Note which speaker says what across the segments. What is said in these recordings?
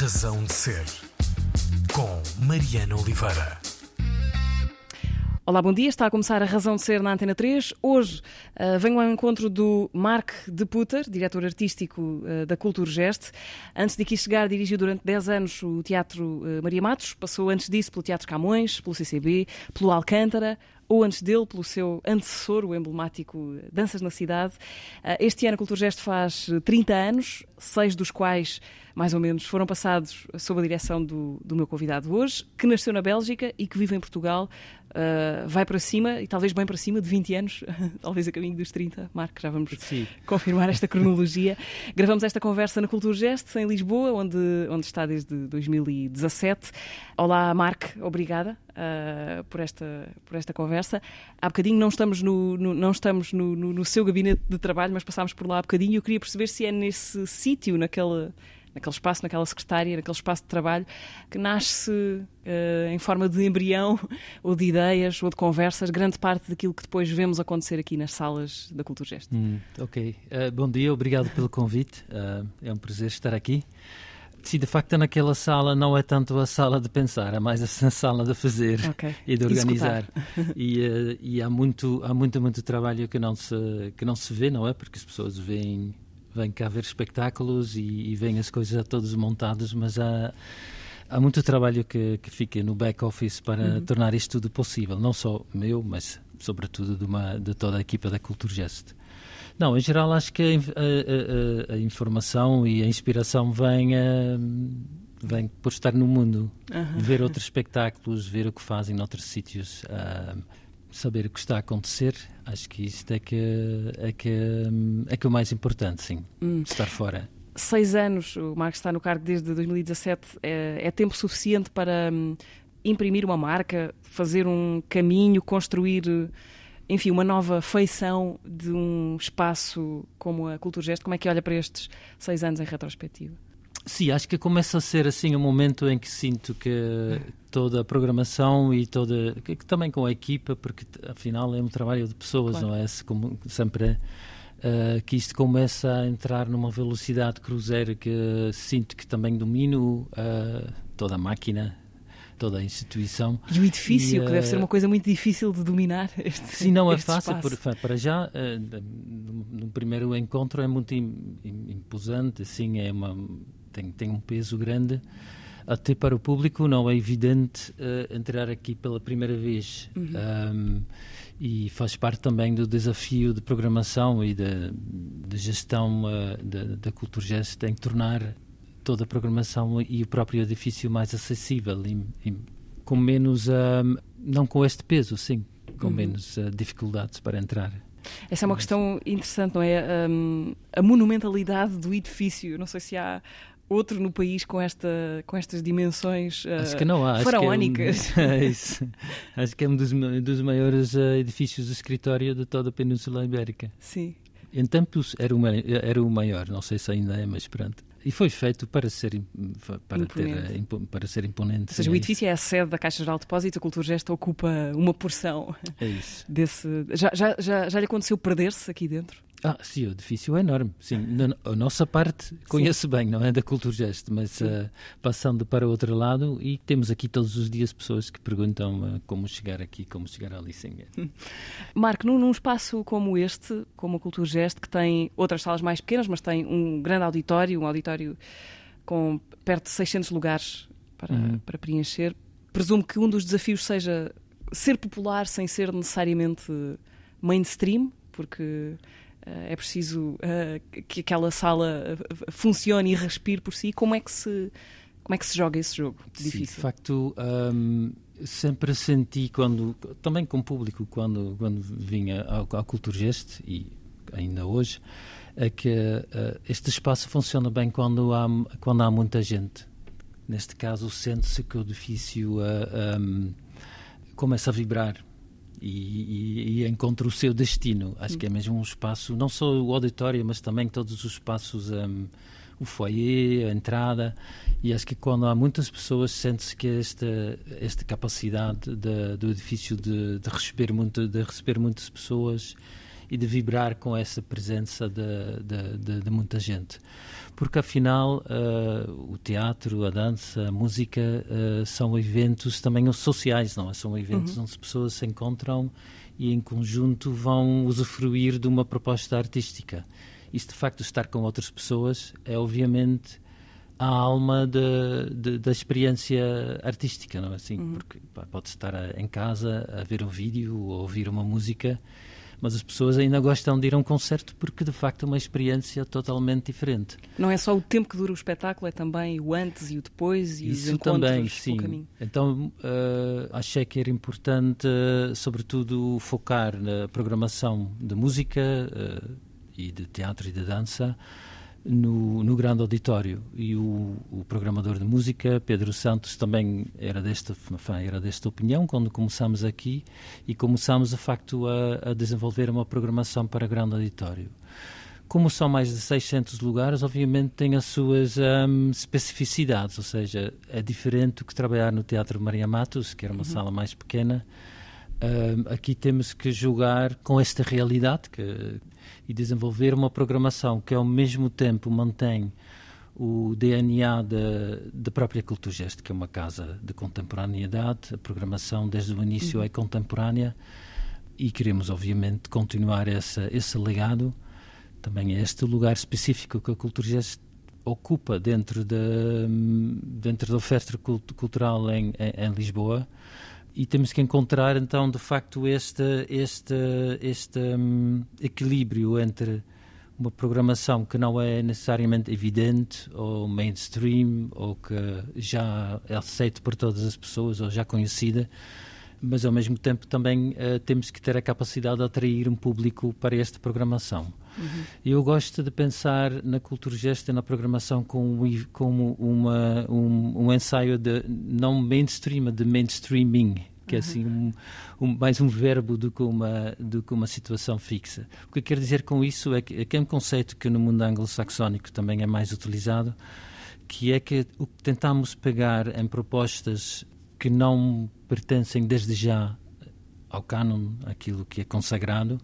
Speaker 1: Razão de Ser, com Mariana Oliveira.
Speaker 2: Olá, bom dia. Está a começar a Razão de Ser na Antena 3. Hoje uh, venho ao encontro do Mark de Putter, diretor artístico uh, da Cultura Geste. Antes de aqui chegar, dirigiu durante 10 anos o Teatro uh, Maria Matos. Passou antes disso pelo Teatro Camões, pelo CCB, pelo Alcântara, ou antes dele, pelo seu antecessor, o emblemático Danças na Cidade. Este ano a Cultura Gesto faz 30 anos, seis dos quais, mais ou menos, foram passados sob a direção do, do meu convidado hoje, que nasceu na Bélgica e que vive em Portugal uh, vai para cima, e talvez bem para cima, de 20 anos, talvez a caminho dos 30. Marco, já vamos Sim. confirmar esta cronologia. Gravamos esta conversa na Cultura Gestes, em Lisboa, onde, onde está desde 2017. Olá, Marco, obrigada. Uh, por, esta, por esta conversa. Há bocadinho não estamos, no, no não estamos no, no, no, seu gabinete de trabalho, mas passámos por lá há bocadinho e eu queria perceber se é nesse sítio, naquela, naquele espaço, naquela secretária, naquele espaço de trabalho, que nasce uh, em forma de embrião ou de ideias ou de conversas, grande parte daquilo que depois vemos acontecer aqui nas salas da Cultura Gesto.
Speaker 3: Hum, ok. Uh, bom dia, obrigado pelo convite. Uh, é um prazer estar aqui. Sim, de facto, naquela sala não é tanto a sala de pensar, é mais a sala de fazer okay. e de organizar. E, e, há muito, há muito, muito trabalho que não se que não se vê, não é? Porque as pessoas veem vêm cá ver espetáculos e, e veem as coisas todas montadas, mas há, há muito trabalho que, que fica no back-office para uhum. tornar isto tudo possível. Não só meu, mas sobretudo de, uma, de toda a equipa da Culture Gest. Não, em geral acho que a, a, a, a informação e a inspiração vem, vem por estar no mundo, uhum. ver outros espetáculos, ver o que fazem noutros sítios. Uh, saber o que está a acontecer, acho que isto é que é que é, que é o mais importante, sim, hum. estar fora.
Speaker 2: Seis anos, o Marcos está no cargo desde 2017, é, é tempo suficiente para hum, imprimir uma marca, fazer um caminho, construir, enfim, uma nova feição de um espaço como a Cultura Gesto? Como é que olha para estes seis anos em retrospectiva?
Speaker 3: Sim, acho que começa a ser assim um momento em que sinto que toda a programação e toda que, também com a equipa, porque afinal é um trabalho de pessoas, claro. não é? Se, como sempre uh, que isto começa a entrar numa velocidade cruzeiro que sinto que também domino uh, toda a máquina toda a instituição.
Speaker 2: E o edifício, e, que deve ser uma coisa muito difícil de dominar. Este,
Speaker 3: sim, não é fácil. Por, para já, uh, no, no, primeiro encontro é muito imposante, assim, é uma tem, tem um peso grande. Até para o público não é evidente uh, entrar aqui pela primeira vez. Uhum. Um, e faz parte também do desafio de programação e de, de gestão uh, da Cultura Gest em tornar toda a programação e o próprio edifício mais acessível e, e com menos, não com este peso, sim, com uhum. menos uh, dificuldades para entrar.
Speaker 2: Essa é uma questão interessante, não é? Um, a monumentalidade do edifício. Não sei se há outro no país com, esta, com estas dimensões uh, acho que não há. faraónicas.
Speaker 3: Acho que é, um, é isso. Acho que é um dos, dos maiores uh, edifícios de escritório de toda a Península Ibérica.
Speaker 2: Sim.
Speaker 3: Em tempos era o, era o maior, não sei se ainda é, mas pronto. E foi feito para ser, para ter, para ser imponente.
Speaker 2: Ou seja, o edifício é a sede da Caixa Geral de Depósitos, a Cultura Gesta ocupa uma porção
Speaker 3: é isso.
Speaker 2: desse. Já, já, já, já lhe aconteceu perder-se aqui dentro?
Speaker 3: Ah, sim, o edifício é enorme. Sim, na, a nossa parte conheço sim. bem, não é da Cultura Gesto, mas uh, passando para o outro lado, e temos aqui todos os dias pessoas que perguntam uh, como chegar aqui, como chegar ali sem.
Speaker 2: Marco, num, num, espaço como este, como a Cultura Gesto, que tem outras salas mais pequenas, mas tem um grande auditório, um auditório com perto de 600 lugares para, uhum. para preencher, presumo que um dos desafios seja ser popular sem ser necessariamente mainstream, porque é preciso uh, que aquela sala eh, funcione e respire por si. Como é que se, como é que se joga esse jogo?
Speaker 3: Difícil. Sim, de facto, um, sempre senti, quando, também com o público, quando, quando vinha ao, ao Culturgest, e ainda hoje, é que uh, este espaço funciona bem quando há, quando há muita gente. Neste caso, sente-se que o edifício uh, um, começa a vibrar e, e, encontra o seu destino. Acho que é mesmo um espaço, não só o auditório, mas também todos os espaços, um, o foyer, a entrada. E acho que quando há muitas pessoas, sente-se que esta, esta capacidade de, do edifício de, de, receber muito, de receber muitas pessoas e de vibrar com essa presença de, de, de, de muita gente. Porque, afinal, uh, o teatro, a dança, a música uh, são eventos também sociais, não é? São eventos uhum. onde as pessoas se encontram e, em conjunto, vão usufruir de uma proposta artística. Isso, de facto, estar com outras pessoas é, obviamente, a alma da experiência artística, não é assim? Uhum. Porque pode estar em casa a ver um vídeo ou ouvir uma música mas as pessoas ainda gostam de ir a um concerto porque de facto é uma experiência totalmente diferente.
Speaker 2: Não é só o tempo que dura o espetáculo, é também o antes e o depois e
Speaker 3: Isso
Speaker 2: os encontros
Speaker 3: também, sim. Então uh, achei que era importante, uh, sobretudo, focar na programação de música uh, e de teatro e de dança no, no grande auditório e o, o, programador de música Pedro Santos também era desta era desta opinião quando começamos aqui e começamos de facto a, a desenvolver uma programação para grande auditório como são mais de 600 lugares, obviamente tem as suas um, especificidades, ou seja, é diferente do que trabalhar no Teatro Maria Matos, que era uma uhum. sala mais pequena. Um, aqui temos que jogar com esta realidade que, e desenvolver uma programação que ao mesmo tempo mantém o DNA da, própria Culturgest, que é uma casa de contemporaneidade, a programação desde o início uhum. é contemporânea e queremos obviamente continuar essa, esse legado. Também é este lugar específico que a Culturgest ocupa dentro da, dentro da oferta cultural em, em, em Lisboa e temos que encontrar então de facto este, este, este um, equilíbrio entre uma programação que não é necessariamente evidente ou mainstream ou que já é aceita por todas as pessoas ou já conhecida, mas ao mesmo tempo também uh, temos que ter a capacidade de atrair um público para esta programação. Uhum. Eu gosto de pensar na cultura gesta na programação como, como uma, um, um ensaio de não mainstream, de mainstreaming, que é assim um, um, mais um verbo do que, uma, do que uma situação fixa. O que eu quero dizer com isso é que, é que é um conceito que no mundo anglo-saxónico também é mais utilizado, que é que o que tentamos pegar em propostas que não pertencem desde já ao cânon, aquilo que é consagrado,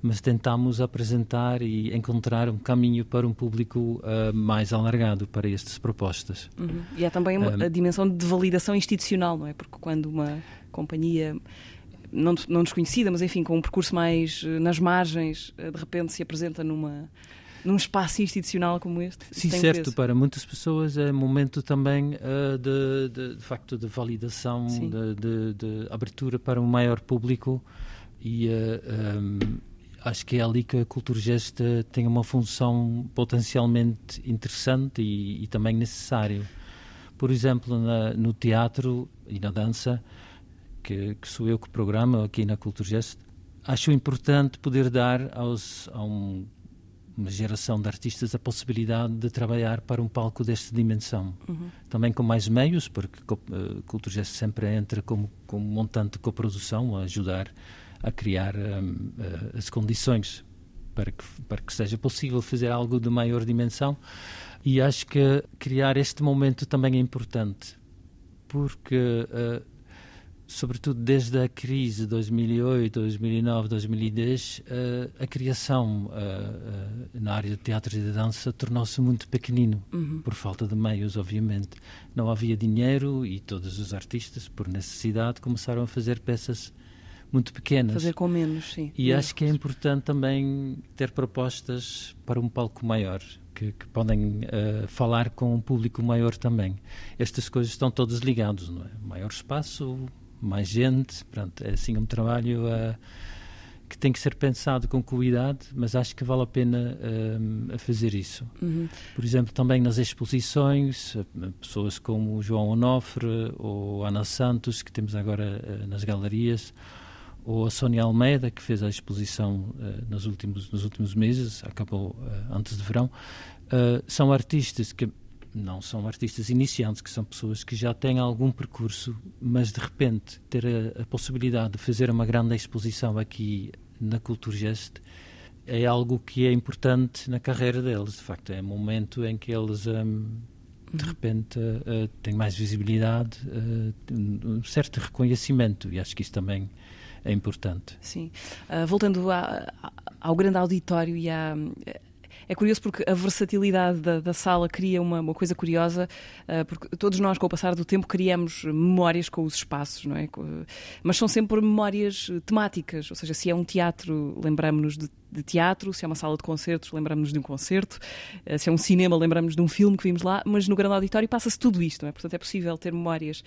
Speaker 3: mas tentamos apresentar e encontrar um caminho para um público uh, mais alargado para estas propostas.
Speaker 2: Uhum. E há também uma, um, a dimensão de validação institucional, não é? Porque quando uma companhia não, não desconhecida, mas enfim, com um percurso mais uh, nas margens, de repente se apresenta numa num espaço institucional como este.
Speaker 3: Sim, certo. Para muitas pessoas é momento também uh, de, de, de, facto de validação, de, de, abertura para um maior público e uh, um, acho que é ali que a cultura gesta tem uma função potencialmente interessante e, e também necessária. Por exemplo, na, no teatro e na dança, que, que, sou eu que programo aqui na Cultura Gesta, acho importante poder dar aos, a um, uma geração de artistas a possibilidade de trabalhar para um palco desta dimensão. Uhum. Também com mais meios, porque uh, Cultura Gesta sempre entra como, como montante de coprodução a ajudar a criar um, uh, as condições para que, para que seja possível fazer algo de maior dimensão. E acho que criar este momento também é importante, porque, uh, sobretudo desde a crise de 2008, 2009, 2010, uh, a criação uh, na área de teatro e de dança tornou-se muito pequenino, uhum. por falta de meios, obviamente. Não havia dinheiro e todos os artistas, por necessidade, começaram a fazer peças muito pequenas.
Speaker 2: Fazer com menos, sim.
Speaker 3: E menos acho que é importante também ter propostas para um palco maior, que, que podem uh, falar com um público maior também. Estas coisas estão todas ligadas, não é? Maior espaço, mais gente, pronto, é assim um trabalho uh, que tem que ser pensado com cuidado, mas acho que vale a pena uh, fazer isso. Uhum. Por exemplo, também nas exposições, pessoas como João Onofre ou Ana Santos, que temos agora nas galerias, ou a Sónia Almeida, que fez a exposição uh, nos, últimos, nos últimos meses, acabou uh, antes de verão, uh, são artistas que não são artistas iniciantes, que são pessoas que já têm algum percurso, mas de repente ter a, a possibilidade de fazer uma grande exposição aqui na Culturgest é algo que é importante na carreira deles. De facto, é um momento em que eles. Um, de uhum. repente uh, têm mais visibilidade, uh, um certo reconhecimento, e acho que isso também é importante.
Speaker 2: Sim. Uh, voltando à, ao grande auditório e à é curioso porque a versatilidade da, da sala cria uma, uma, coisa curiosa, uh, porque todos nós, com o passar do tempo, criamos memórias com os espaços, não é? Mas são sempre memórias temáticas, ou seja, se é um teatro, lembramos-nos de, de, teatro, se é uma sala de concertos, lembramos-nos de um concerto, uh, se é um cinema, lembramos-nos de um filme que vimos lá, mas no grande auditório passa-se tudo isto, não é? Portanto, é possível ter memórias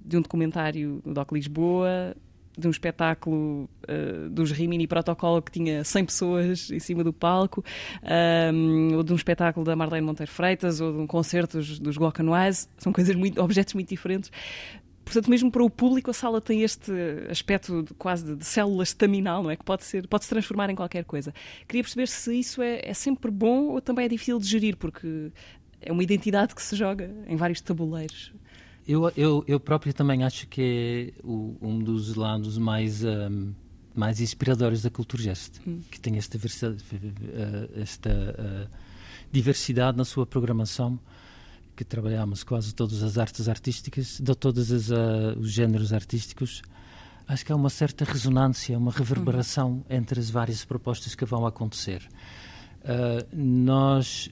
Speaker 2: de um documentário do DOC Lisboa, de um espetáculo uh, dos Rimini Protocolo que tinha 100 pessoas em cima do palco, um, ou de um espetáculo da Marlene Monteiro Freitas, ou de um concerto dos, dos Glockenwise, são coisas muito, objetos muito diferentes. Portanto, mesmo para o público, a sala tem este aspecto de, quase de, de célula estaminal, não é? Que pode, ser, pode se transformar em qualquer coisa. Queria perceber se isso é, é sempre bom ou também é difícil de gerir, porque é uma identidade que se joga em vários tabuleiros.
Speaker 3: Eu, eu, eu próprio também acho que é o, um dos lados mais um, mais inspiradores da cultura geste, hum. que tem esta, eh, esta uh, diversidade na sua programação, que trabalhamos quase todas as artes artísticas, de todos os, uh, os géneros artísticos. Acho que há uma certa ressonância, uma reverberação hum. entre as várias propostas que vão acontecer. Uh, nós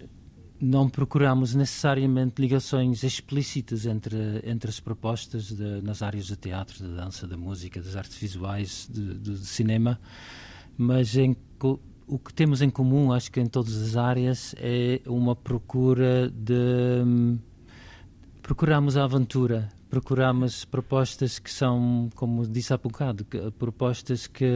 Speaker 3: não procuramos necessariamente ligações explícitas entre, entre as propostas de, nas áreas de teatro, de dança, da música, das artes visuais, de cinema, mas em, o que temos em comum, acho que em todas as áreas, é uma procura de. Procuramos a aventura, procuramos propostas que são, como disse há bocado, propostas que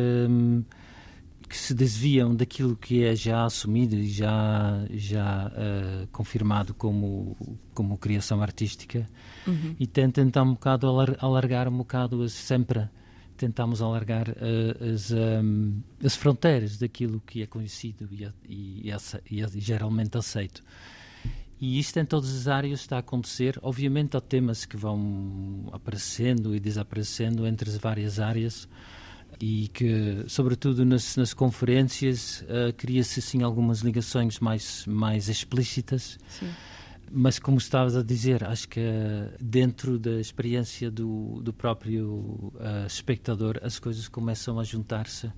Speaker 3: que se desviam daquilo que é já assumido e já, já uh, confirmado como, como criação artística uhum. e tentam então um bocado alargar um bocado as, sempre tentamos alargar uh, as, um, as fronteiras daquilo que é conhecido e, e, e, e, geralmente aceito. E isto em todas as áreas está a acontecer. Obviamente há temas que vão aparecendo e desaparecendo entre as várias áreas, e que, sobretudo nas, nas conferências, uh, cria-se assim algumas ligações mais, mais explícitas. Sim. Mas, como estavas a dizer, acho que uh, dentro da experiência do, do próprio uh, espectador, as coisas começam a juntar-se.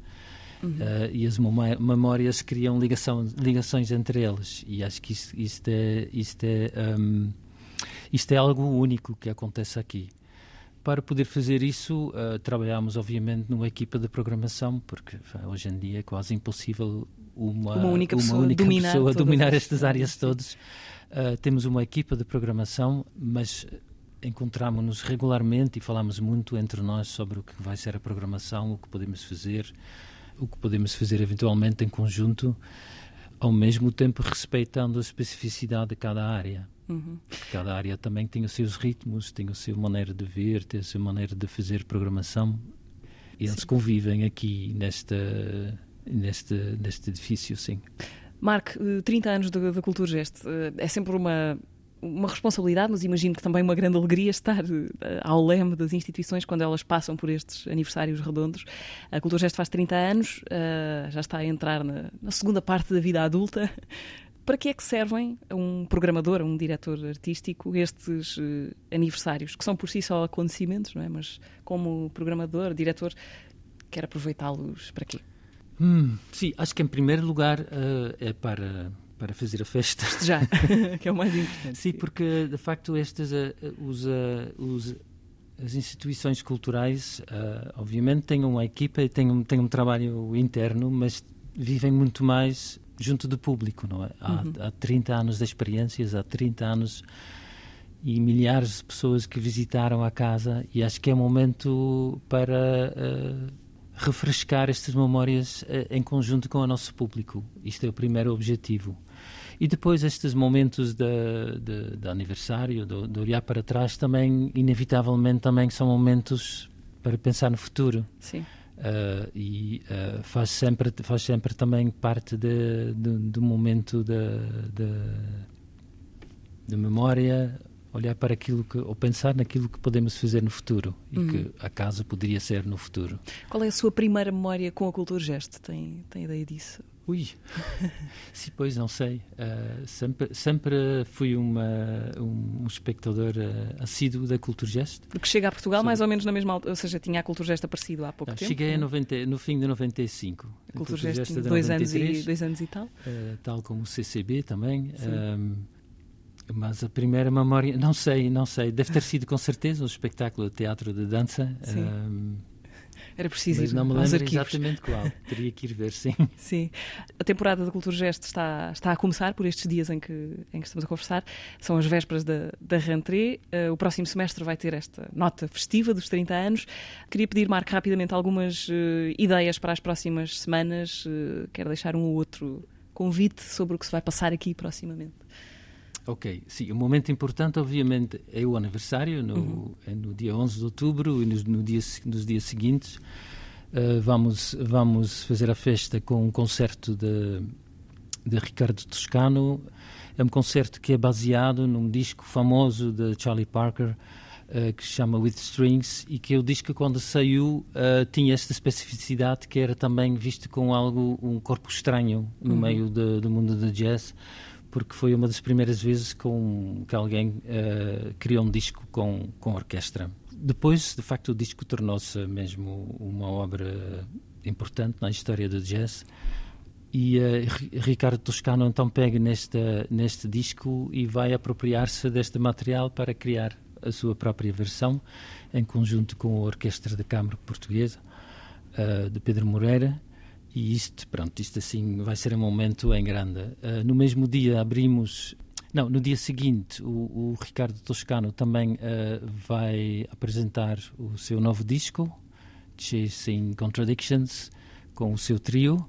Speaker 3: Uhum. e as memórias criam ligação, ligações entre elas. E acho que isto, isto é, isto, é, um, isto é algo único que acontece aqui. Para poder fazer isso, uh, trabalhamos obviamente numa equipa de programação, porque hoje em dia é quase impossível uma,
Speaker 2: uma única pessoa,
Speaker 3: uma única
Speaker 2: dominar,
Speaker 3: pessoa dominar estas áreas todas. Uh, temos uma equipa de programação, mas encontramos-nos regularmente e falamos muito entre nós sobre o que vai ser a programação, o que podemos fazer, o que podemos fazer eventualmente em conjunto, ao mesmo tempo respeitando a especificidade de cada área. Uhum. Cada área também tem os seus ritmos, tem a sua maneira de ver, tem a sua maneira de fazer programação. E eles sim. convivem aqui nesta, neste, neste edifício, sim.
Speaker 2: Marco, 30 anos da Cultura Geste eh, é sempre uma, uma responsabilidade, mas imagino que também uma grande alegria estar eh, ao leme das instituições quando elas passam por estes aniversários redondos. A Cultura Geste faz 30 anos, eh, já está a entrar na, na segunda parte da vida adulta. Para que é que servem a um programador, a um diretor artístico, estes uh, aniversários, que são por si só acontecimentos, não é? Mas como programador, diretor, quer aproveitá-los para quê?
Speaker 3: Hum, sim, acho que em primeiro lugar uh, é para para fazer a festa.
Speaker 2: Já, que é o mais importante.
Speaker 3: Sim, porque de facto estas uh, os, os as instituições culturais, uh, obviamente, têm uma equipa e têm um, têm um trabalho interno, mas vivem muito mais junto do público, não é? Há, uhum. há 30 anos de experiências, há 30 anos e milhares de pessoas que visitaram a casa e acho que é momento para uh, refrescar estas memórias uh, em conjunto com o nosso público. Isto é o primeiro objetivo. E depois estes momentos de, de, de aniversário, de, de, olhar para trás, também, inevitavelmente, também são momentos para pensar no futuro.
Speaker 2: Sim.
Speaker 3: Uh, e uh, faz sempre faz sempre também parte de, de, do momento de, de, de, memória olhar para aquilo que ou pensar naquilo que podemos fazer no futuro e uhum. que a casa poderia ser no futuro.
Speaker 2: Qual é a sua primeira memória com a cultura gesto tem tem ideia disso
Speaker 3: Ui, sim, pois não sei. Uh, sempre, sempre fui uma, um, espectador uh, assíduo da Cultura Gest.
Speaker 2: Porque chega a Portugal mais ou menos na mesma altura, ou seja, tinha a Cultura Gest aparecido há pouco
Speaker 3: não,
Speaker 2: tempo?
Speaker 3: Cheguei 90, no fim de 95.
Speaker 2: A Cultura Gest tinha dois, anos e, dois anos e tal? Uh,
Speaker 3: tal como o CCB também. mas a primeira memória, não sei, não sei, deve ter sido com certeza o espetáculo de teatro de dança.
Speaker 2: Sim. Era preciso
Speaker 3: Mas
Speaker 2: ir
Speaker 3: não me lembro
Speaker 2: arquivos.
Speaker 3: exatamente qual. Teria que ir ver, sim.
Speaker 2: Sim. A temporada da Cultura Gesto está, está a começar por estes dias em que, em que estamos a conversar. São as vésperas da, da rentrée. Uh, o próximo semestre vai ter esta nota festiva dos 30 anos. Queria pedir, Marco, rapidamente algumas uh, ideias para as próximas semanas. Uh, quero deixar um ou outro convite sobre o que se vai passar aqui proximamente.
Speaker 3: Ok, sim, o momento importante, obviamente, é o aniversário, no, uhum. é no dia 11 de outubro e no, no dia, nos dias seguintes. Uh, vamos, vamos fazer a festa com um concerto de, de Ricardo Toscano. É um concerto que é baseado num disco famoso de Charlie Parker, uh, que se chama With Strings, e que o disco, quando saiu, uh, tinha esta especificidade que era também visto com algo, um corpo estranho no uhum. meio de, do mundo do jazz porque foi uma das primeiras vezes com, que alguém uh, criou um disco com, com orquestra. Depois, de facto, o disco tornou-se mesmo uma obra importante na história do jazz. E uh, Ricardo Toscano então pega neste, neste disco e vai apropriar-se deste material para criar a sua própria versão, em conjunto com a Orquestra da Câmara Portuguesa, uh, de Pedro Moreira e isto, pronto, isto assim vai ser um momento em grande. Uh, no mesmo dia abrimos. Não, no dia seguinte, o, o Ricardo Toscano também uh, vai apresentar o seu novo disco, Chasing Contradictions, com o seu trio.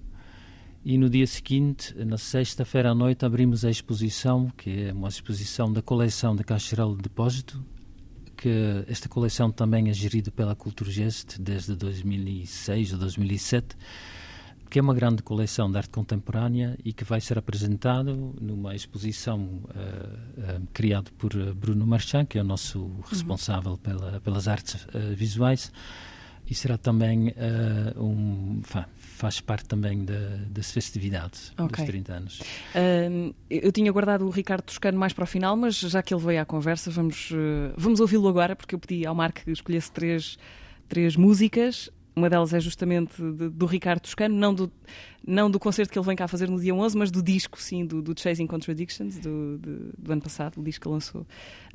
Speaker 3: E no dia seguinte, na sexta-feira à noite, abrimos a exposição, que é uma exposição da coleção da Caixa Geral de Depósito, que esta coleção também é gerida pela Culturgest desde 2006 ou 2007 que é uma grande coleção de arte contemporânea e que vai ser apresentado numa exposição uh, uh, criada por Bruno Marchand, que é o nosso uhum. responsável pela, pelas artes uh, visuais, e será também um faz parte também da, das festividades okay. dos 30 anos.
Speaker 2: Uh, eu tinha guardado o Ricardo Toscano mais para o final, mas já que ele veio à conversa, vamos, uh, vamos ouvi-lo agora, porque eu pedi ao Marco que escolhesse três, três músicas uma delas é justamente de, do Ricardo Toscano, não do, não do concerto que ele vem cá fazer no dia 11, mas do disco, sim, do, do Chasing Contradictions, do, do, do ano passado, o disco que lançou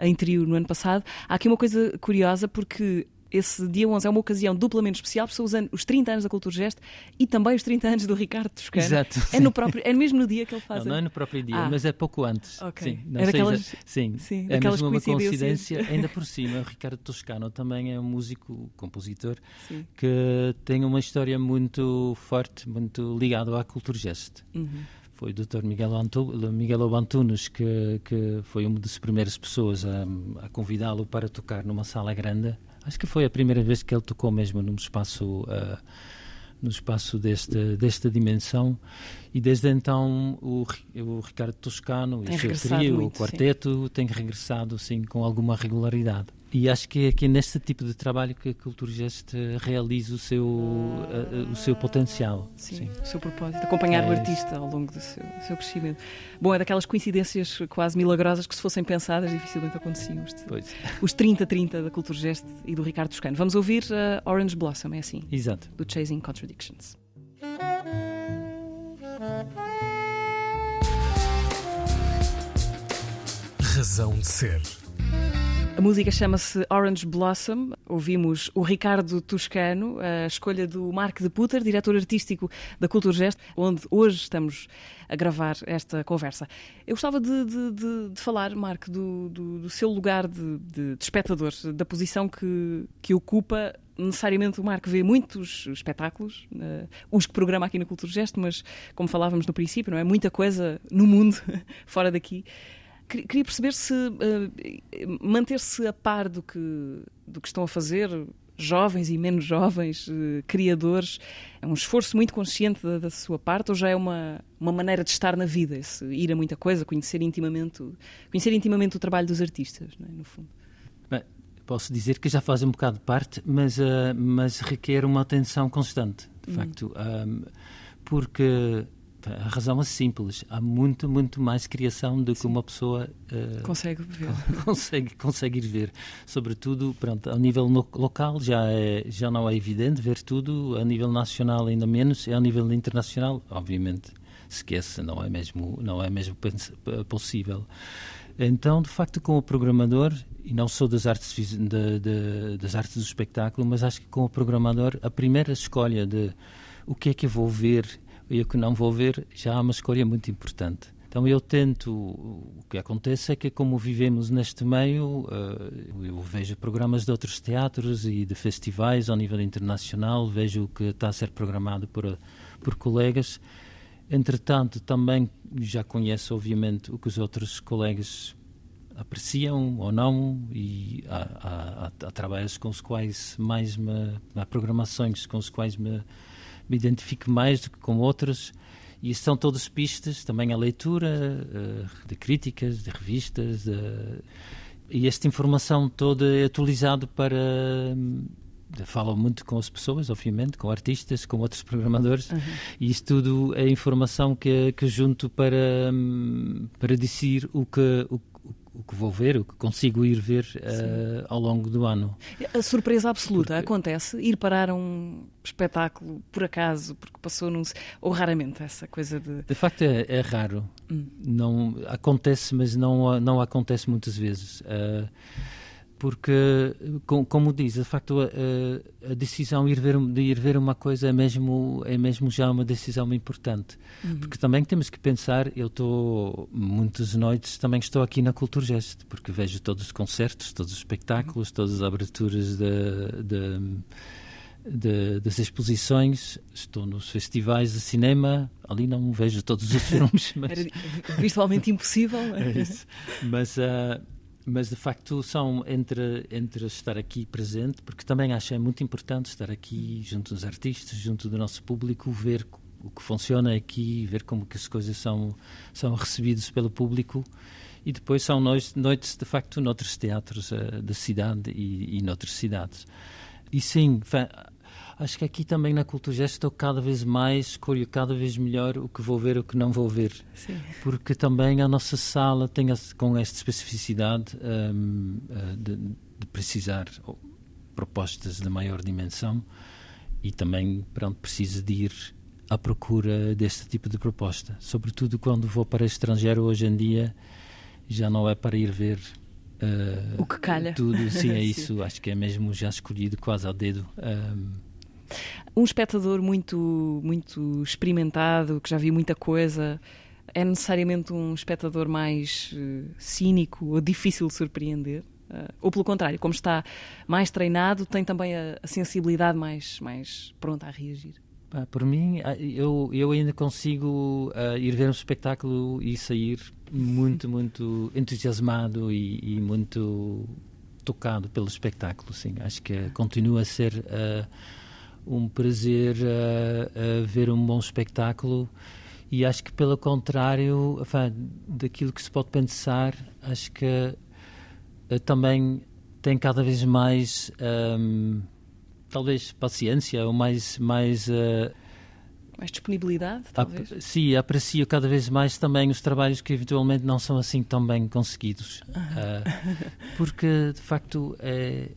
Speaker 2: em trio no ano passado. Há aqui uma coisa curiosa, porque esse dia 11 é uma ocasião duplamente especial, porque são os, anos, os 30 anos da Cultura Gesto e também os 30 anos do Ricardo Toscano.
Speaker 3: Exato.
Speaker 2: É, no próprio, é mesmo no dia que ele faz.
Speaker 3: Não, não é no próprio dia, ah. mas é pouco antes.
Speaker 2: Okay.
Speaker 3: Sim, não é
Speaker 2: daquelas,
Speaker 3: seja, sim,
Speaker 2: sim,
Speaker 3: é mesmo uma coincidência. Ainda por cima, o Ricardo Toscano também é um músico, compositor, sim. que tem uma história muito forte, muito ligado à Cultura Gesto. Uhum foi o Dr. Miguel, Antu, Miguel Antunes que, que foi uma das primeiras pessoas a, a convidá-lo para tocar numa sala grande Acho que foi a primeira vez que ele tocou mesmo num espaço, uh, no espaço deste, desta dimensão. E desde então o, o Ricardo Toscano e o seu trio, o quarteto, sim. tem regressado sim, com alguma regularidade. E acho que é aqui neste tipo de trabalho que a Culturgest realiza o seu, uh, o seu potencial.
Speaker 2: Sim, sim, o seu propósito, acompanhar é o artista ao longo do seu, do seu, crescimento. Bom, é daquelas coincidências quase milagrosas que se fossem pensadas dificilmente aconteciam.
Speaker 3: Pois.
Speaker 2: Os 30-30 da Culturgest e do Ricardo Toscano. Vamos ouvir uh, Orange Blossom, é assim?
Speaker 3: Exato.
Speaker 2: Do Chasing Contradictions.
Speaker 1: Razão de ser.
Speaker 2: A música chama-se Orange Blossom. Ouvimos o Ricardo Toscano, a escolha do Mark de Putter, diretor artístico da Cultura Gesto, onde hoje estamos a gravar esta conversa. Eu gostava de, de, de, de falar, Mark, do, do, do seu lugar de, de, espectador, da posição que, que ocupa necessariamente o Marco vê muitos espetáculos, uh, os que programa aqui na Cultura Gesto, mas como falávamos no princípio, não é muita coisa no mundo fora daqui. Queria perceber se uh, manter-se a par do que, do que estão a fazer jovens e menos jovens uh, criadores é um esforço muito consciente da, da, sua parte ou já é uma, uma maneira de estar na vida, esse, ir a muita coisa, conhecer intimamente, conhecer intimamente o trabalho dos artistas, é? no fundo?
Speaker 3: Bem, posso dizer que já faz um bocado de parte, mas, uh, mas requer uma atenção constante, de hum. facto, um, porque a razão é simples. Há muito, muito mais criação do que uma pessoa
Speaker 2: uh, consegue ver.
Speaker 3: consegue, consegue ver. Sobretudo, pronto, ao nível local já, é, já não é evidente ver tudo, a nível nacional ainda menos, e ao nível internacional, obviamente, esquece, não é mesmo, não é mesmo possível. Então, de facto, como programador, e não sou das artes, de, de, das artes do espetáculo, mas acho que como programador, a primeira escolha de o que é que eu vou ver e o que não vou ver, já há uma escolha muito importante. Então eu tento, o que acontece é que como vivemos neste meio, eh, eu vejo programas de outros teatros e de festivais ao nível internacional, vejo o que está a ser programado por, por colegas. Entretanto, também já conheço, obviamente, o que os outros colegas apreciam ou não e há, há, há trabalhos com os quais mais me, há programações com os quais me me identifico mais do que com outras. E são todas pistas, também a leitura uh, de críticas, de revistas. Uh, e esta informação toda é atualizada para. Um, falo muito com as pessoas, obviamente, com artistas, com outros programadores, uhum. e isto tudo é informação que, que junto para, hum, para dizer o que, o, o que vou ver, o que consigo ir ver uh, ao longo do ano.
Speaker 2: A surpresa absoluta porque... acontece? Ir parar a um espetáculo por acaso, porque passou num. ou raramente essa coisa de.
Speaker 3: De facto é, é raro. Hum. Não, acontece, mas não, não acontece muitas vezes. Uh, porque, como diz, de facto, a, a, decisão de ir, ver, de ir ver uma coisa é mesmo, é mesmo já uma decisão importante. Uhum. Porque também temos que pensar, eu estou, muitas noites também estou aqui na Culturgest, porque vejo todos os concertos, todos os espetáculos, todas as aberturas de, de, de, das exposições, estou nos festivais de cinema, ali não vejo todos os filmes.
Speaker 2: Mas... Era visualmente impossível.
Speaker 3: É isso. Mas... Uh, mas de facto são entre entre estar aqui presente porque também acho é muito importante estar aqui junto dos artistas junto do nosso público ver o que funciona aqui ver como que as coisas são são recebidas pelo público. E depois são noites, de facto noutros teatros uh, da cidade e, e noutras cidades. E sim acho que aqui também na Cultura Gesto estou cada vez mais, escolho cada vez melhor o que vou ver e o que não vou ver. Sim. Porque também a nossa sala tem com esta especificidade um, eh, de, de, precisar propostas de maior dimensão e também pronto, precisa de ir à procura deste tipo de proposta. Sobretudo quando vou para estrangeiro hoje em dia, já não é para ir ver
Speaker 2: Uh, o que calha.
Speaker 3: Tudo, sim, é isso. sim. Acho que é mesmo já escolhido quase ao dedo. Um,
Speaker 2: um espectador muito, muito experimentado, que já viu muita coisa, é necessariamente um espectador mais uh, cínico ou difícil de surpreender? Uh, ou pelo contrário, como está mais treinado, tem também a, a sensibilidade mais, mais pronta a reagir?
Speaker 3: Ah, por mim, ah, eu, eu ainda consigo uh, ir ver um espetáculo e sair muito, muito entusiasmado e, e muito tocado pelo espetáculo. Sim, acho que continua a ser uh, um prazer uh, ver um bom espetáculo e acho que pelo contrário enfim, daquilo que se pode pensar acho que uh, também tem cada vez mais um, talvez paciência ou mais mais uh,
Speaker 2: mais disponibilidade, talvez?
Speaker 3: Ap sim, aprecio cada vez mais também os trabalhos que eventualmente não são assim tão bem conseguidos. Uh, porque, de facto, é,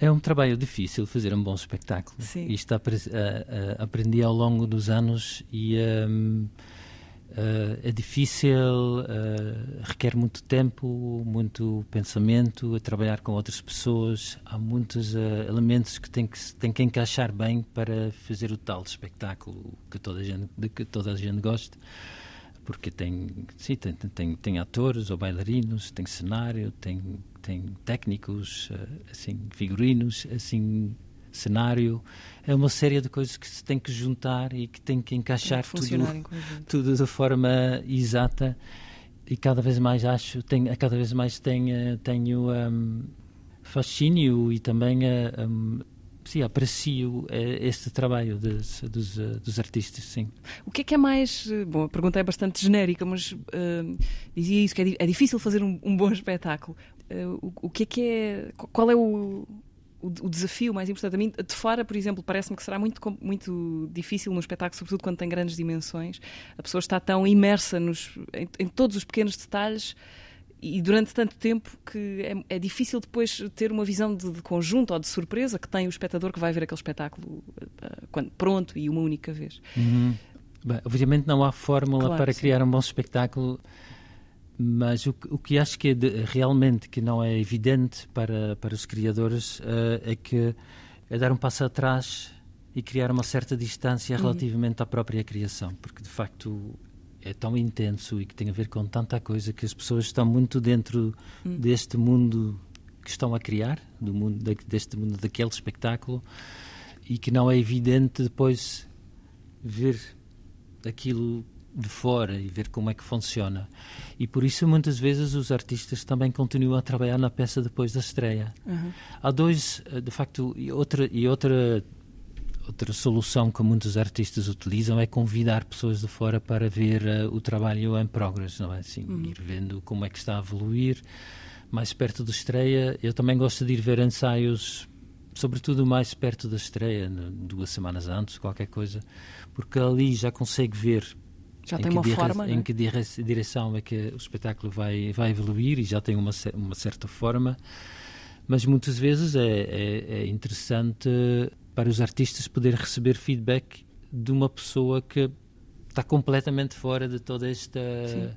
Speaker 3: é um trabalho difícil fazer um bom espetáculo. Sim. Isto aprendi ao longo dos anos e um, uh, é difícil, uh, requer muito tempo, muito pensamento, a trabalhar com outras pessoas. Há muitos uh, elementos que tem que tem que encaixar bem para fazer o tal espetáculo que toda a gente, de que toda a gente gosta porque tem, sim, tem, tem, tem atores ou bailarinos, tem cenário, tem, tem técnicos, eh, assim, figurinos, assim, cenário. É uma série de coisas que se tem que juntar e que tem que encaixar
Speaker 2: tem que tudo,
Speaker 3: tudo de forma exata. E cada vez mais acho, tenho, cada vez mais tenho, tenho um, fascínio e também um, sim, aprecio eh, este trabalho dos, dos, eh, dos, artistas, sim.
Speaker 2: O que é que é mais... Eh, bom, a pergunta é bastante genérica, mas uh, dizia isso, que é, é difícil fazer um, um bom espetáculo. Uh, o, o, que é que é... Qual é o, o, o, desafio mais importante a mim, de fora, por exemplo, parece-me que será muito, muito difícil num espetáculo, sobretudo quando tem grandes dimensões. A pessoa está tão imersa nos, em, em todos os pequenos detalhes e durante tanto tempo que é, é, difícil depois ter uma visão de, de, conjunto ou de surpresa que tem o espectador que vai ver aquele espetáculo uh, quando, pronto e uma única vez.
Speaker 3: Uhum. Bem, obviamente não há fórmula claro, para sim. criar um bom espetáculo, mas o, o que acho que é de, realmente que não é evidente para, para os criadores uh, é que é dar um passo atrás e criar uma certa distância uhum. relativamente à própria criação, porque de facto é tão intenso e que tem a ver com tanta coisa que as pessoas estão muito dentro hum. deste mundo que estão a criar, do mundo deste mundo daquele espetáculo e que não é evidente depois ver aquilo de fora e ver como é que funciona. E por isso muitas vezes os artistas também continuam a trabalhar na peça depois da estreia. Uhum. Há dois, eh, de facto, e outra e outra outra solução que muitos artistas utilizam é convidar pessoas de fora para ver uh, o trabalho em progress, não é? Assim, uhum. ir vendo como é que está a evoluir. Mais perto da estreia, eu também gosto de ir ver ensaios, sobretudo mais perto da estreia, duas semanas antes, qualquer coisa, porque ali já consegue ver
Speaker 2: já tem uma forma,
Speaker 3: em é? que direção é que o espetáculo vai vai evoluir e já tem uma uma certa forma mas muitas vezes é, é, é interessante para os artistas poder receber feedback de uma pessoa que está completamente fora de toda esta Sim.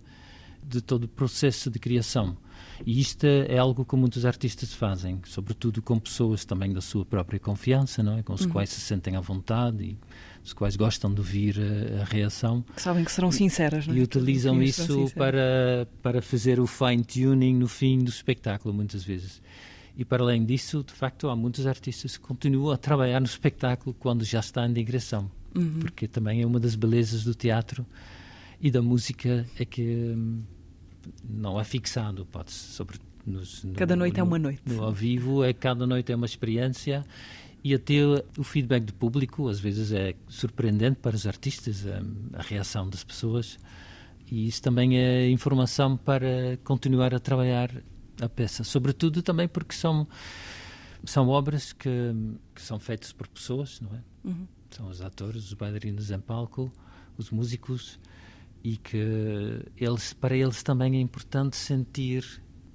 Speaker 3: de todo o processo de criação e isto é algo que muitos artistas fazem sobretudo com pessoas também da sua própria confiança não é com os uhum. quais se sentem à vontade e os quais gostam de ouvir a, a reação
Speaker 2: que sabem que serão sinceras
Speaker 3: não é? e utilizam isso para para fazer o fine tuning no fim do espetáculo muitas vezes e para além disso, de facto, há muitos artistas que continuam a trabalhar no espetáculo quando já está em digressão, uhum. porque também é uma das belezas do teatro e da música é que hum, não é fixado, pode sobre nos,
Speaker 2: no, cada noite
Speaker 3: no,
Speaker 2: é uma noite.
Speaker 3: No ao vivo, é cada noite é uma experiência e até o feedback do público às vezes é surpreendente para os artistas a, a reação das pessoas e isso também é informação para continuar a trabalhar a peça. Sobretudo também porque são, são obras que, que são feitas por pessoas, não é? Uhum. São os atores, os bailarinos em palco, os músicos, e que eles, para eles também é importante sentir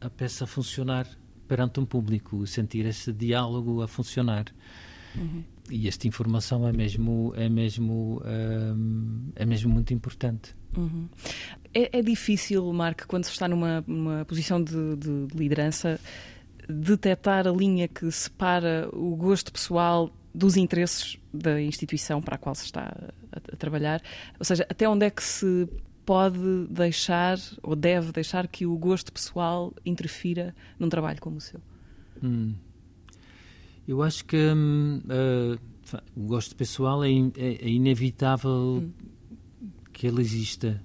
Speaker 3: a peça funcionar perante um público, sentir esse diálogo a funcionar. Uhum. E esta informação é mesmo é mesmo um, é mesmo muito importante.
Speaker 2: Uhum. É, é, difícil, Marco, quando se está numa, numa posição de, de, liderança, detectar a linha que separa o gosto pessoal dos interesses da instituição para a qual se está a, a trabalhar. Ou seja, até onde é que se pode deixar ou deve deixar que o gosto pessoal interfira num trabalho como o seu? Hum.
Speaker 3: Eu acho que hum, uh, o gosto pessoal é, é, é inevitável hum. que ele exista.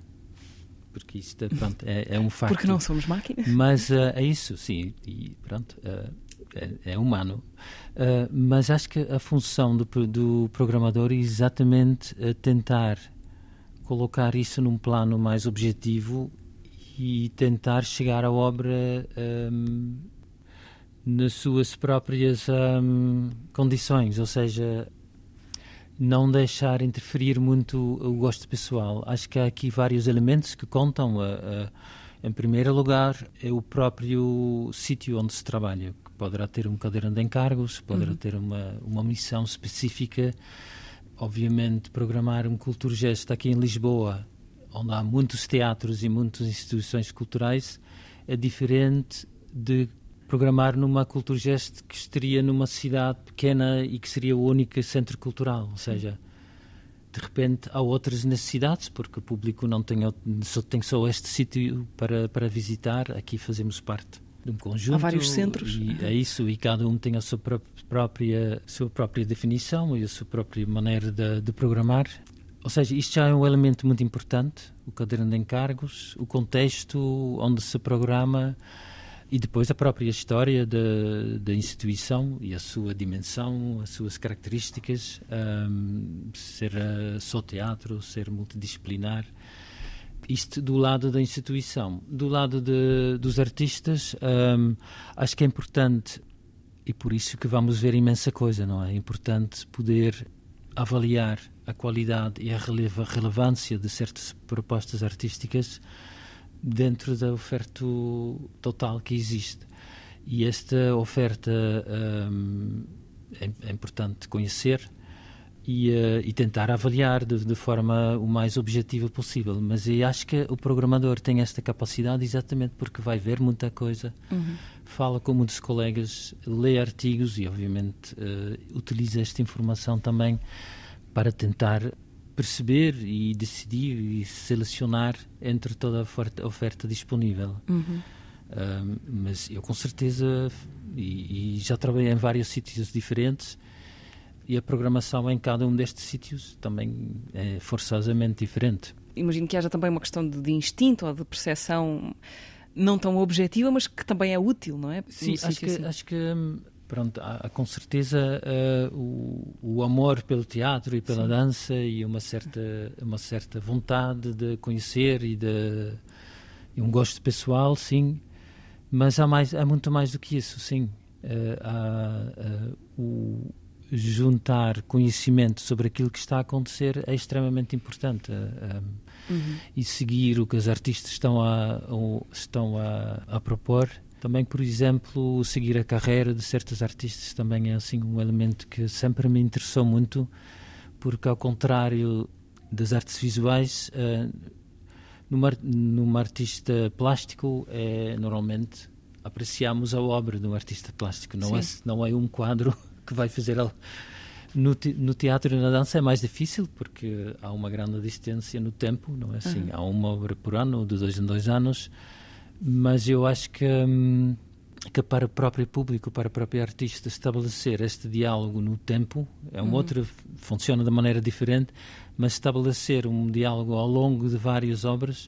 Speaker 3: Porque isto pronto, é, é, um facto.
Speaker 2: Porque não somos máquinas.
Speaker 3: Mas uh, é isso, sim. E pronto, uh, é, é, humano. mas acho que a função do, do programador é exatamente tentar colocar isso num plano mais objetivo e tentar chegar à obra um, nas suas próprias um, condições, ou seja, não deixar interferir muito o gosto pessoal. Acho que há aqui vários elementos que contam. Uh, uh, em primeiro lugar, é o próprio sítio onde se trabalha, poderá ter um cadeirão de encargos, poderá uhum. ter uma, uma missão específica. Obviamente, programar um Culturgest aqui em Lisboa, onde há muitos teatros e muitas instituições culturais, é diferente de programar numa Culturgest que estaria numa cidade pequena e que seria o único centro cultural, ou seja, de repente há outras necessidades porque o público não tem só tem só este sítio para para visitar, aqui fazemos parte de um conjunto. Há
Speaker 2: vários centros.
Speaker 3: E é isso, e cada um tem a sua própria, sua própria definição e a sua própria maneira de, de programar. Ou seja, isto já é um elemento muito importante, o caderno de encargos, o contexto onde se programa, e depois a própria história da, da instituição e a sua dimensão, as suas características, um, ser uh, só teatro, ser multidisciplinar. Isto do lado da instituição. Do lado de, dos artistas, um, acho que é importante e por isso que vamos ver imensa coisa, não é? É importante poder avaliar a qualidade e a relevância de certas propostas artísticas dentro da oferta total que existe. E esta oferta um, é, é, importante conhecer e, uh, e tentar avaliar de, de, forma o mais objetiva possível. Mas eu acho que o programador tem esta capacidade exatamente porque vai ver muita coisa, uhum. fala com muitos colegas, lê artigos e, obviamente, uh, utiliza esta informação também para tentar perceber e decidir e selecionar entre toda a oferta, oferta disponível. Uhum. Um, mas eu com certeza e, e, já trabalhei em vários sítios diferentes e a programação em cada um destes sítios também é forçosamente diferente.
Speaker 2: Imagino que haja também uma questão de, de instinto ou de percepção não tão objetiva, mas que também é útil, não é?
Speaker 3: Sim, acho que, assim. acho que hum, pronto, há, com certeza uh, o, o, amor pelo teatro e pela Sim. dança e uma certa, uma certa vontade de conhecer e, de, e um gosto pessoal, sim, mas há, mais, há muito mais do que isso, sim. Uh, há, uh, o juntar conhecimento sobre aquilo que está a acontecer é extremamente importante. Uhum. E seguir o que os artistas estão a, estão a, a propor também, por exemplo, seguir a carreira de certos artistas também é assim um elemento que sempre me interessou muito, porque ao contrário das artes visuais, uh, numa, numa artista plástico é normalmente apreciamos a obra de um artista plástico, não é não é um quadro que vai fazer no, te, no, teatro e na dança é mais difícil porque há uma grande distância no tempo, não é assim? Uhum. Há uma obra por ano, de dois em dois anos mas eu acho que, hum, que para o próprio público, para o próprio artista, estabelecer este diálogo no tempo é um uhum. outro, funciona de maneira diferente, mas estabelecer um diálogo ao longo de várias obras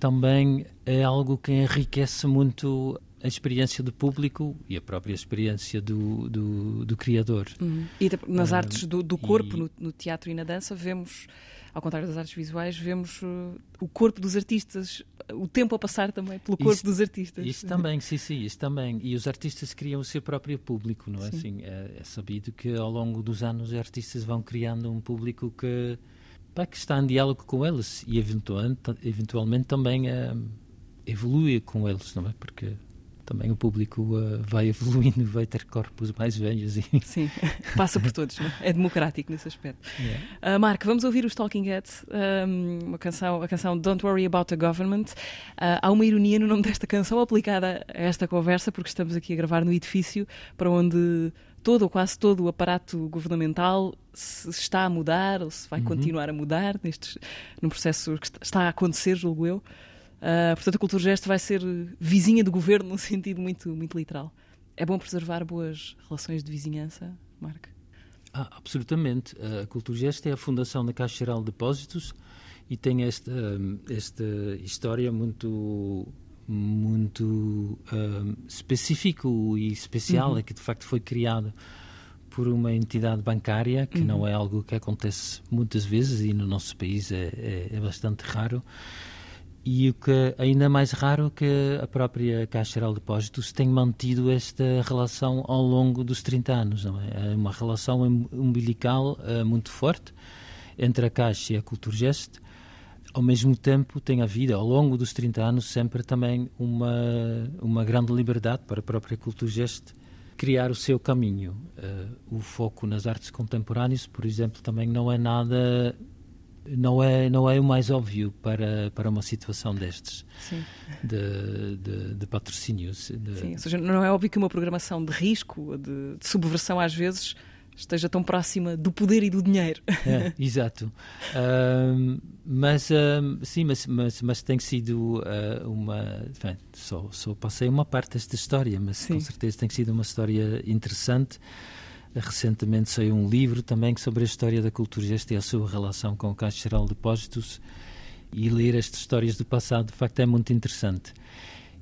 Speaker 3: também é algo que enriquece muito a experiência do público e a própria experiência do, do, do criador.
Speaker 2: Uhum. E nas artes do, do corpo, e... no, no, teatro e na dança, vemos, ao contrário das artes visuais, vemos uh, o corpo dos artistas, o tempo a passar também pelo corpo isso, dos artistas.
Speaker 3: Isso também, sim, sim, isso também. E os artistas criam o seu próprio público, não é sim. assim? É, é, sabido que ao longo dos anos os artistas vão criando um público que, pá, que está em diálogo com eles e eventualmente, eventualmente também uh, evolui com eles, não é? Porque também o público uh, vai evoluindo, vai ter corpos mais velhos. E...
Speaker 2: Sim, passa por todos, não? é? é democrático nesse aspecto. Yeah. Uh, Marco, vamos ouvir os Talking Heads, um, uma canção, a canção Don't Worry About the Government. Uh, há uma ironia no nome desta canção aplicada a esta conversa, porque estamos aqui a gravar no edifício para onde todo ou quase todo o aparato governamental se está a mudar ou se vai uhum. continuar a mudar nestes, num processo que está a acontecer, julgo eu. Uh, portanto, a cultura gesto vai ser vizinha do governo num sentido muito, muito literal. É bom preservar boas relações de vizinhança, Marco?
Speaker 3: Ah, absolutamente. A Cultura Gesto é a fundação da Caixa Geral de Depósitos e tem esta, esta história muito muito um, específico e especial, uhum. é que de facto foi criada por uma entidade bancária, que uhum. não é algo que acontece muitas vezes e no nosso país é, é, é bastante raro. E o que é ainda mais raro que a própria Caixa Geral de Depósitos tem mantido esta relação ao longo dos 30 anos. Não é? é uma relação umbilical uh, muito forte entre a Caixa e a Culturgest. Ao mesmo tempo, tem havido, ao longo dos 30 anos, sempre também uma, uma grande liberdade para a própria Culturgest criar o seu caminho. Uh, o foco nas artes contemporâneas, por exemplo, também não é nada não é não é o mais óbvio para para uma situação destes de, de, de, patrocínio de...
Speaker 2: Sim, ou seja, não é óbvio que uma programação de risco de, de, subversão às vezes esteja tão próxima do poder e do dinheiro.
Speaker 3: É, exato. Uh, mas uh, sim mas, mas, mas tem sido uh, uma bem, só só passei uma parte desta história mas sim. com certeza tem sido uma história interessante Recentemente saiu um livro também sobre a história da cultura gesta e a sua relação com o Caixa Geral de Depósitos e ler estas histórias do passado de facto é muito interessante.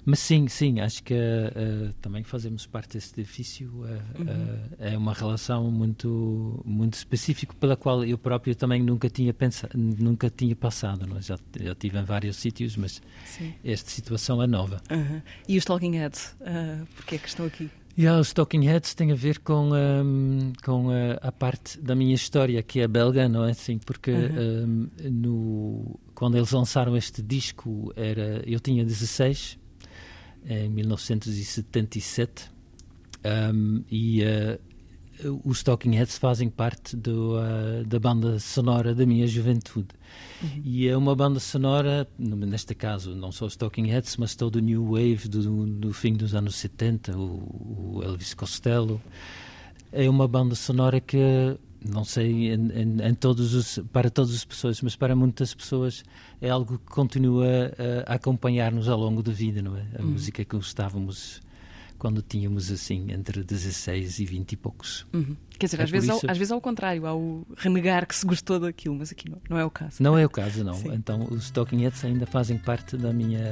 Speaker 3: Mas sim, sim, acho que uh, também fazemos parte desse edifício. Uh, uhum. uh, é uma relação muito, muito específica pela qual eu próprio também nunca tinha pensado, nunca tinha passado. Não? É? Já, já tive em vários sítios, mas sim. esta situação é nova.
Speaker 2: Uhum. E os Talking Heads, uh, porque é que estão aqui?
Speaker 3: Yeah, os Talking Heads tem a ver com, um, com a, a, parte da minha história, que é belga, não é assim? Porque um, no, quando eles lançaram este disco, era, eu tinha 16, em 1977, um, e uh, os Talking Heads fazem parte do, uh, da banda sonora da minha juventude. Uhum. E é uma banda sonora, neste caso, não só os Talking Heads, mas todo o New Wave do, do fim dos anos 70, o, o, Elvis Costello. É uma banda sonora que, não sei, em, em, em todos os, para todas as pessoas, mas para muitas pessoas é algo que continua a, a acompanhar-nos ao longo da vida, não é? A uhum. música que gostávamos quando tínhamos assim entre 16 e 20 e poucos.
Speaker 2: Uhum. Quer dizer, é às, vezes isso... ao, às vezes ao contrário, ao renegar que se gostou daquilo, mas aqui não, não é o caso.
Speaker 3: Não é o caso, não. Sim. Então os Talking Heads ainda fazem parte da minha,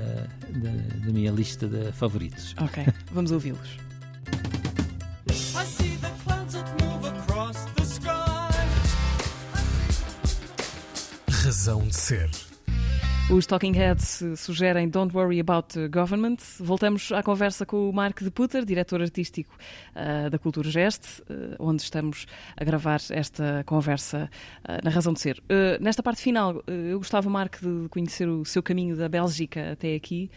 Speaker 3: da, da minha lista de favoritos.
Speaker 2: Ok, vamos ouvi-los.
Speaker 1: Razão de ser.
Speaker 2: Os Talking Heads sugerem Don't Worry About Government. Voltamos à conversa com o Mark de Putter, diretor artístico uh, da Cultura Geste, uh, onde estamos a gravar esta conversa uh, na Razão de Ser. nesta parte final, eu gostava, Mark, de conhecer o seu caminho da Bélgica até aqui.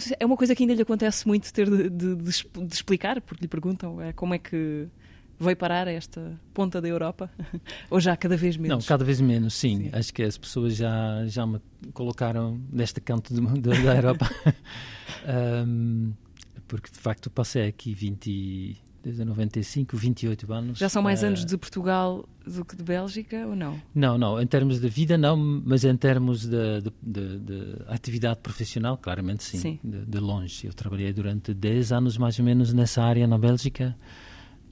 Speaker 2: se é uma coisa que ainda lhe acontece muito ter de, de, de, de explicar, porque lhe perguntam como é que veio parar a esta ponta da Europa? Ou já cada vez menos?
Speaker 3: Não, cada vez menos, sim. sim. Acho que as pessoas já, já me colocaram neste canto do, da, da Europa. um, porque de facto passei aqui 20, desde 95, 28 anos.
Speaker 2: Já são mais uh, anos de Portugal do que de Bélgica ou não?
Speaker 3: Não, não. Em termos de vida, não, mas em termos de, de, de, de atividade profissional, claramente sim, sim. De, longe. Eu trabalhei durante 10 anos mais ou menos nessa área na Bélgica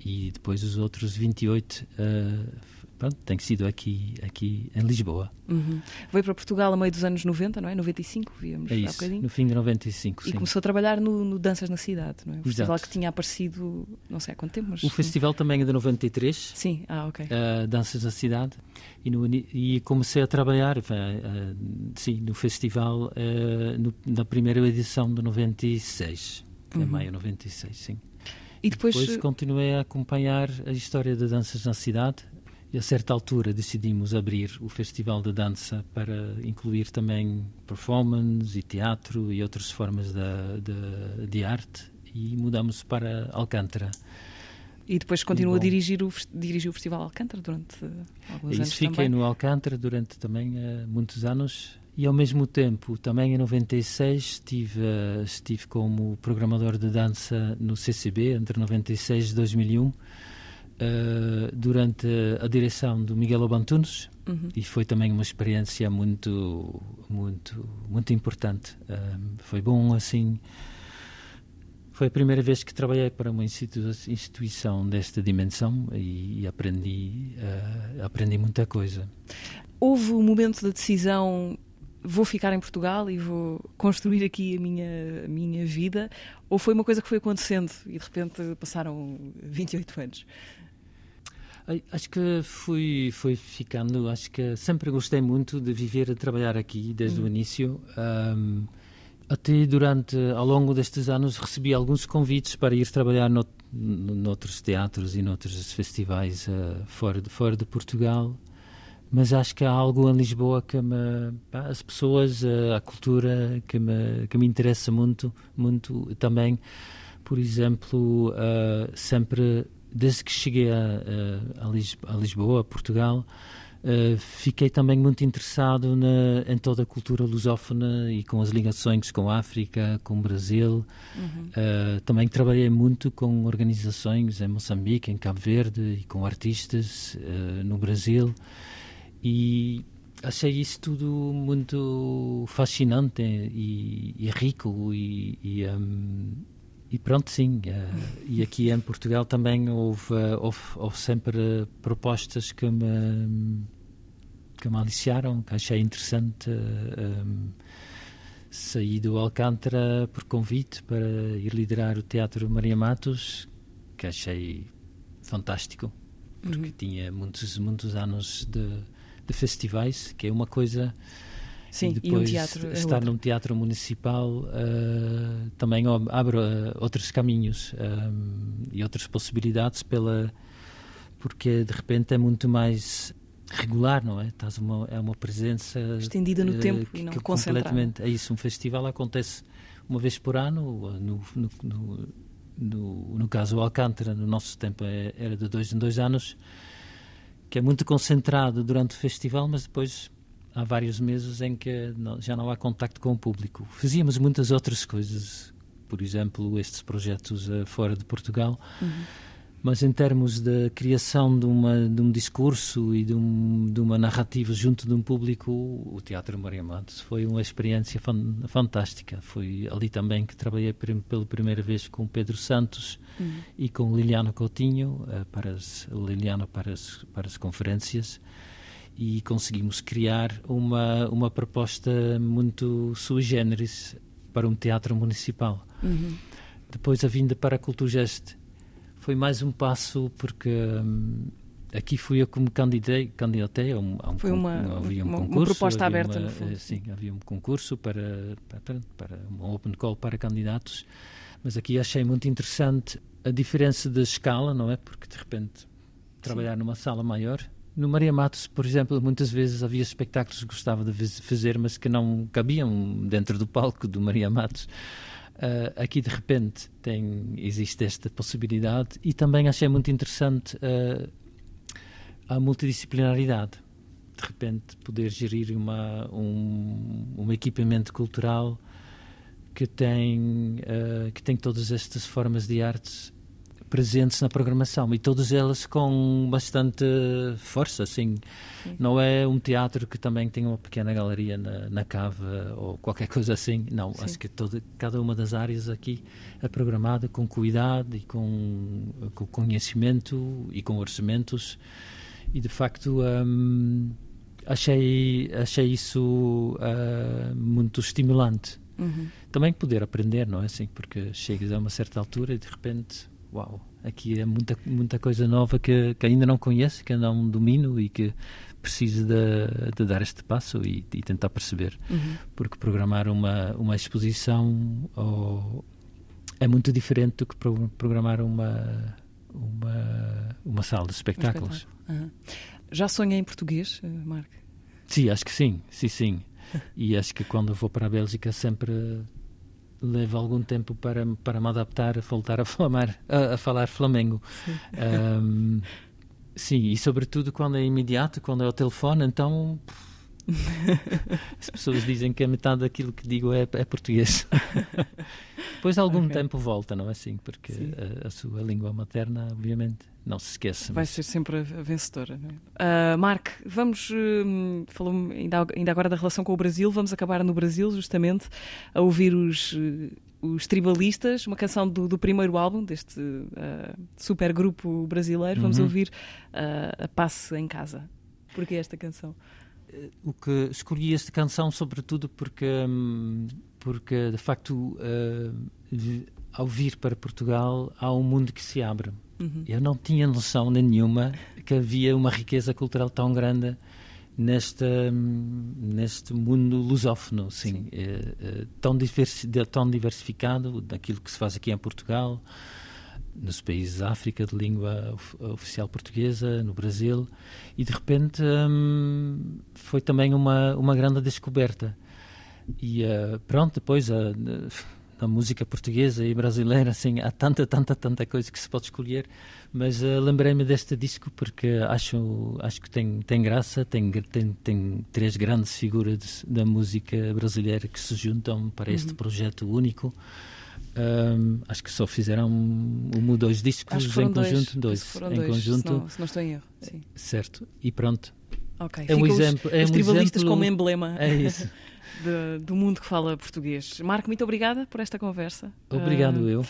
Speaker 3: e depois os outros 28 uh, pronto, tem sido aqui, aqui em Lisboa.
Speaker 2: Uhum. Veio para Portugal a meio dos anos 90, não é? 95, víamos
Speaker 3: é isso,
Speaker 2: há bocadinho.
Speaker 3: no fim de 95,
Speaker 2: E
Speaker 3: sim.
Speaker 2: começou a trabalhar no, no, Danças na Cidade, não é? O festival que tinha aparecido, não sei há quanto tempo, mas...
Speaker 3: O festival também é de 93.
Speaker 2: Sim, ah, ok.
Speaker 3: Uh, Danças na Cidade. E, no, e comecei a trabalhar, uh, sim, no festival, no, na primeira edição de 96. Uhum. Em maio 96, sim.
Speaker 2: E depois...
Speaker 3: depois continuei a acompanhar a história de danças na cidade e a certa altura decidimos abrir o Festival de Dança para incluir também performance e teatro e outras formas de, de, de arte e mudamos para Alcântara.
Speaker 2: E depois continua a dirigir o, dirigir o Festival Alcântara durante alguns Isso, anos
Speaker 3: fiquei
Speaker 2: também.
Speaker 3: no Alcântara durante também uh, muitos anos e ao mesmo tempo, também em 96, estive, estive como programador de dança no CCB, entre 96 e 2001, uh, eh, durante a direção do Miguel Obantunes, uhum. e foi também uma experiência muito, muito, muito importante. Uh, foi bom, assim. Foi a primeira vez que trabalhei para uma instituição desta dimensão e, aprendi, uh, aprendi muita coisa.
Speaker 2: Houve um momento da decisão vou ficar em Portugal e vou construir aqui a minha, a minha vida? Ou foi uma coisa que foi acontecendo e de repente passaram 28 anos?
Speaker 3: Acho que fui, fui ficando, acho que sempre gostei muito de viver e trabalhar aqui desde hum. o início. Um, até durante, ao longo destes anos, recebi alguns convites para ir trabalhar no, no, noutros teatros e noutros festivais uh, fora, de, fora de Portugal mas acho que há algo em Lisboa que me, as pessoas, a cultura que me, que me interessa muito, muito também. Por exemplo, uh, sempre desde que cheguei a, a, a Lisboa, a Portugal, uh, fiquei também muito interessado na, em toda a cultura lusófona e com as ligações com a África, com o Brasil. Uhum. Uh, também trabalhei muito com organizações em Moçambique, em Cabo Verde e com artistas no Brasil e achei isso tudo muito fascinante e, e rico e, e, um, e, pronto, sim. Uh, e aqui em Portugal também houve, houve, houve, sempre propostas que me, que me aliciaram, que achei interessante. Um, saí do Alcântara por convite para ir liderar o Teatro Maria Matos, que achei fantástico, porque uhum. tinha muitos, muitos anos de de festivais, que é uma coisa
Speaker 2: Sim,
Speaker 3: e depois
Speaker 2: e um teatro é
Speaker 3: estar
Speaker 2: outro.
Speaker 3: num teatro municipal uh, também abre uh, outros caminhos um, e outras possibilidades pela porque de repente é muito mais regular, não é? Estás uma, é uma presença
Speaker 2: estendida no uh, tempo e não concentrada.
Speaker 3: Completamente, é isso. Um festival acontece uma vez por ano, no, no, no, no, no caso Alcântara, no nosso tempo é, era de dois em dois anos, que é muito concentrado durante o festival, mas depois há vários meses em que não, já não há contacto com o público. Fazíamos muitas outras coisas, por exemplo, estes projetos uh, fora de Portugal. Uhum mas em termos de criação de, uma, de um discurso e de, um, de, uma narrativa junto de um público, o Teatro Maria Matos foi uma experiência fan, fantástica. Foi ali também que trabalhei pela primeira vez com Pedro Santos uhum. e com Liliana Coutinho, uh, para as, Liliana para as, para as conferências, e conseguimos criar uma, uma proposta muito sui generis para um teatro municipal. Uhum. Depois a vinda para a Culturgest foi mais um passo porque hum, aqui fui eu que me candidatei, candidatei a um, a um
Speaker 2: foi uma,
Speaker 3: havia
Speaker 2: um
Speaker 3: uma,
Speaker 2: concurso, uma proposta aberta
Speaker 3: uma,
Speaker 2: no fundo.
Speaker 3: sim havia um concurso para, para para um open call para candidatos mas aqui achei muito interessante a diferença de escala não é porque de repente trabalhar sim. numa sala maior no Maria Matos, por exemplo, muitas vezes havia espetáculos que gostava de fazer, mas que não cabiam dentro do palco do Maria Matos. Uh, aqui de repente tem, existe esta possibilidade e também achei muito interessante uh, a multidisciplinaridade. De repente poder gerir uma, um, um equipamento cultural que tem, uh, que tem todas estas formas de artes presentes na programação e todas elas com bastante força, assim. Sim. Não é um teatro que também tem uma pequena galeria na, na cava ou qualquer coisa assim. Não, Sim. acho que toda, cada uma das áreas aqui é programada com cuidado e com, com conhecimento e com orçamentos e de facto um, achei achei isso uh, muito estimulante. Uhum. Também poder aprender, não é assim? Porque chegas a uma certa altura e de repente uau, aqui é muita, muita coisa nova que, que ainda não conheço, que ainda não domino e que preciso de, de dar este passo e, e tentar perceber. Uhum. Porque programar uma, uma exposição ou, é muito diferente do que pro, programar uma, uma, uma sala de espetáculos.
Speaker 2: Um uhum. Já sonha em português, eh, Marco?
Speaker 3: Sim, acho que sim, sim, sim. e acho que quando vou para a Bélgica sempre leva algum tempo para, para me adaptar a voltar a, falar a, a falar Flamengo. Sim. Um, sim, e sobretudo quando é imediato, quando é ao telefone, então as pessoas dizem que a metade daquilo que digo é, é português. Depois algum okay. tempo volta, não é assim? Porque a, a, sua língua materna, obviamente, não se esquece.
Speaker 2: Vai mas... ser sempre a vencedora. Não é? Uh, Mark, vamos, uh, falou ainda, ainda agora da relação com o Brasil, vamos acabar no Brasil, justamente, a ouvir os. Uh, os Tribalistas, uma canção do, do primeiro álbum deste uh, super grupo brasileiro. Vamos uhum. ouvir uh, a Passe em Casa. Porquê esta canção?
Speaker 3: Eh, o que escolhi esta canção sobretudo porque hum, porque de facto uh, ao vir para Portugal há um mundo que se abre uhum. eu não tinha noção nenhuma que havia uma riqueza cultural tão grande neste hum, neste mundo lusófono sim, sim. É, é, tão, diversi tão diversificado daquilo que se faz aqui em Portugal nos países da África de língua oficial portuguesa, no Brasil, e de repente hum, foi também uma, uma grande descoberta. E uh, pronto, depois a, a, música portuguesa e brasileira, assim, há tanta, tanta, tanta coisa que se pode escolher, mas uh, lembrei-me deste disco porque acho, acho que tem, tem graça, tem, tem, tem três grandes figuras da música brasileira que se juntam para este uhum. projeto único. Um, acho que só fizeram um ou dois discos em conjunto, dois,
Speaker 2: dois em dois, conjunto. Se não, se não estou em erro. Sim.
Speaker 3: Certo. E pronto.
Speaker 2: Okay.
Speaker 3: É um exemplo.
Speaker 2: Os, é
Speaker 3: os
Speaker 2: um tribalistas
Speaker 3: exemplo,
Speaker 2: como emblema.
Speaker 3: É isso.
Speaker 2: De, do mundo que fala português. Marco, muito obrigada por esta conversa.
Speaker 3: Obrigado, uh, eu.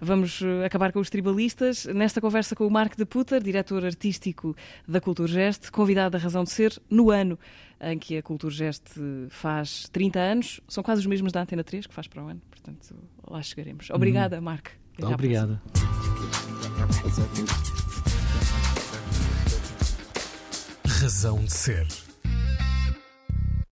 Speaker 2: Vamos uh, acabar com os tribalistas. Nesta conversa com o Marco de Puter, diretor artístico da Culturgest, convidado da Razão de Ser, no ano em que a Culturgest faz 30 anos. São quase os mesmos da Antena 3, que faz para o ano. Portanto, lá chegaremos. Obrigada, uhum. Marco.
Speaker 3: Obrigado.
Speaker 1: Razão de Ser